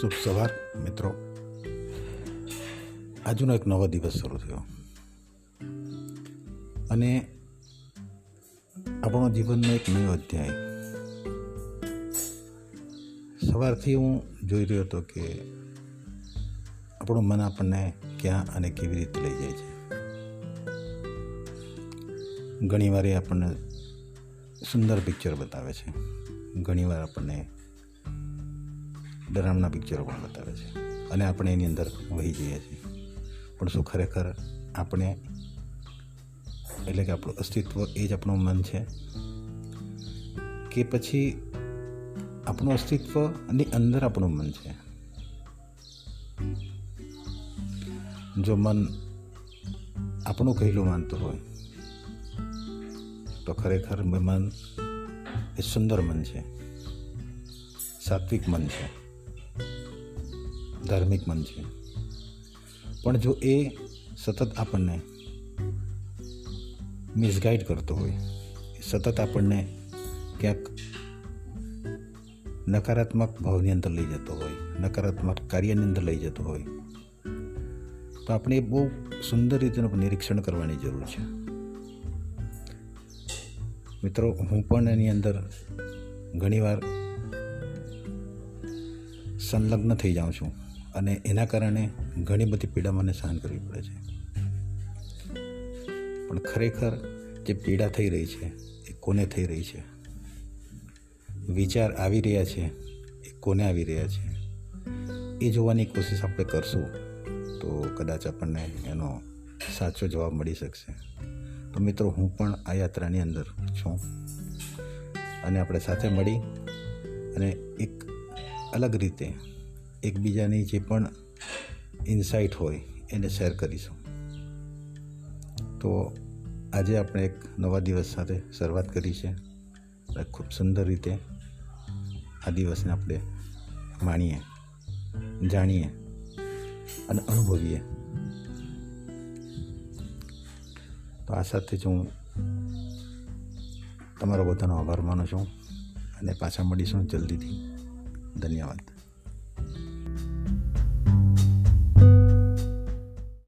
શુભ સવાર, મિત્રો. આજનો એક નવો દિવસ શરૂ થયો. અને આપણો જીવનનો એક નવો અધ્યાય. સવારથી હું જોઈ રહ્યો હતો કે આપણું મન આપણને ક્યાં અને કેવી રીતે લઈ જાય છે. ઘણીવાર એ આપણને સુંદર પિક્ચર બતાવે છે. ઘણીવાર આપણને ડરામણા પિક્ચરો પણ બતાવે છે. અને આપણે એની અંદર વહી જઈએ છીએ. પણ શું ખરેખર આપણે, એટલે કે આપણું અસ્તિત્વ એ જ આપણું મન છે, કે પછી આપણું અસ્તિત્વની અંદર આપણું મન છે. જો મન આપણું કહેલું માનતું હોય, તો ખરેખર મન એ સુંદર મન છે, સાત્વિક મન છે. ધાર્મિક મન છે. પણ જો એ સતત આપણને મિસગાઈડ કરતો હોય સતત આપણને ક્યાંક નકારાત્મક ભાવની અંદર લઈ જતો હોય, નકારાત્મક કાર્યની અંદર લઈ જતો હોય, તો આપણે બહુ સુંદર રીતેનું નિરીક્ષણ કરવાની જરૂર છે. મિત્રો, હું પણ એની અંદર ઘણીવાર સંલગ્ન થઈ જાઉં છું. અને એના કારણે ઘણી બધી પીડા મને સહન કરવી પડે છે. પણ ખરેખર જે પીડા થઈ રહી છે, એ કોને થઈ રહી છે? વિચાર આવી રહ્યા છે, એ કોને આવી રહ્યા છે? એ જોવાની કોશિશ આપણે કરશું તો કદાચ આપણને એનો સાચો જવાબ મળી શકશે. તો મિત્રો, હું પણ આ યાત્રાની અંદર છું. અને આપણે સાથે મળી અને એક અલગ રીતે એકબીજાની જે પણ ઇન્સાઇટ હોય એને શેર કરીશું. તો આજે આપણે એક નવા દિવસ સાથે શરૂઆત કરી છે. ખૂબ સુંદર રીતે આ દિવસને આપણે માણીએ, જાણીએ અને અનુભવીએ. તો આ સાથે જ હું તમારો બધાનો આભાર માનું છું. અને પાછા મળીશું જલ્દીથી. ધન્યવાદ.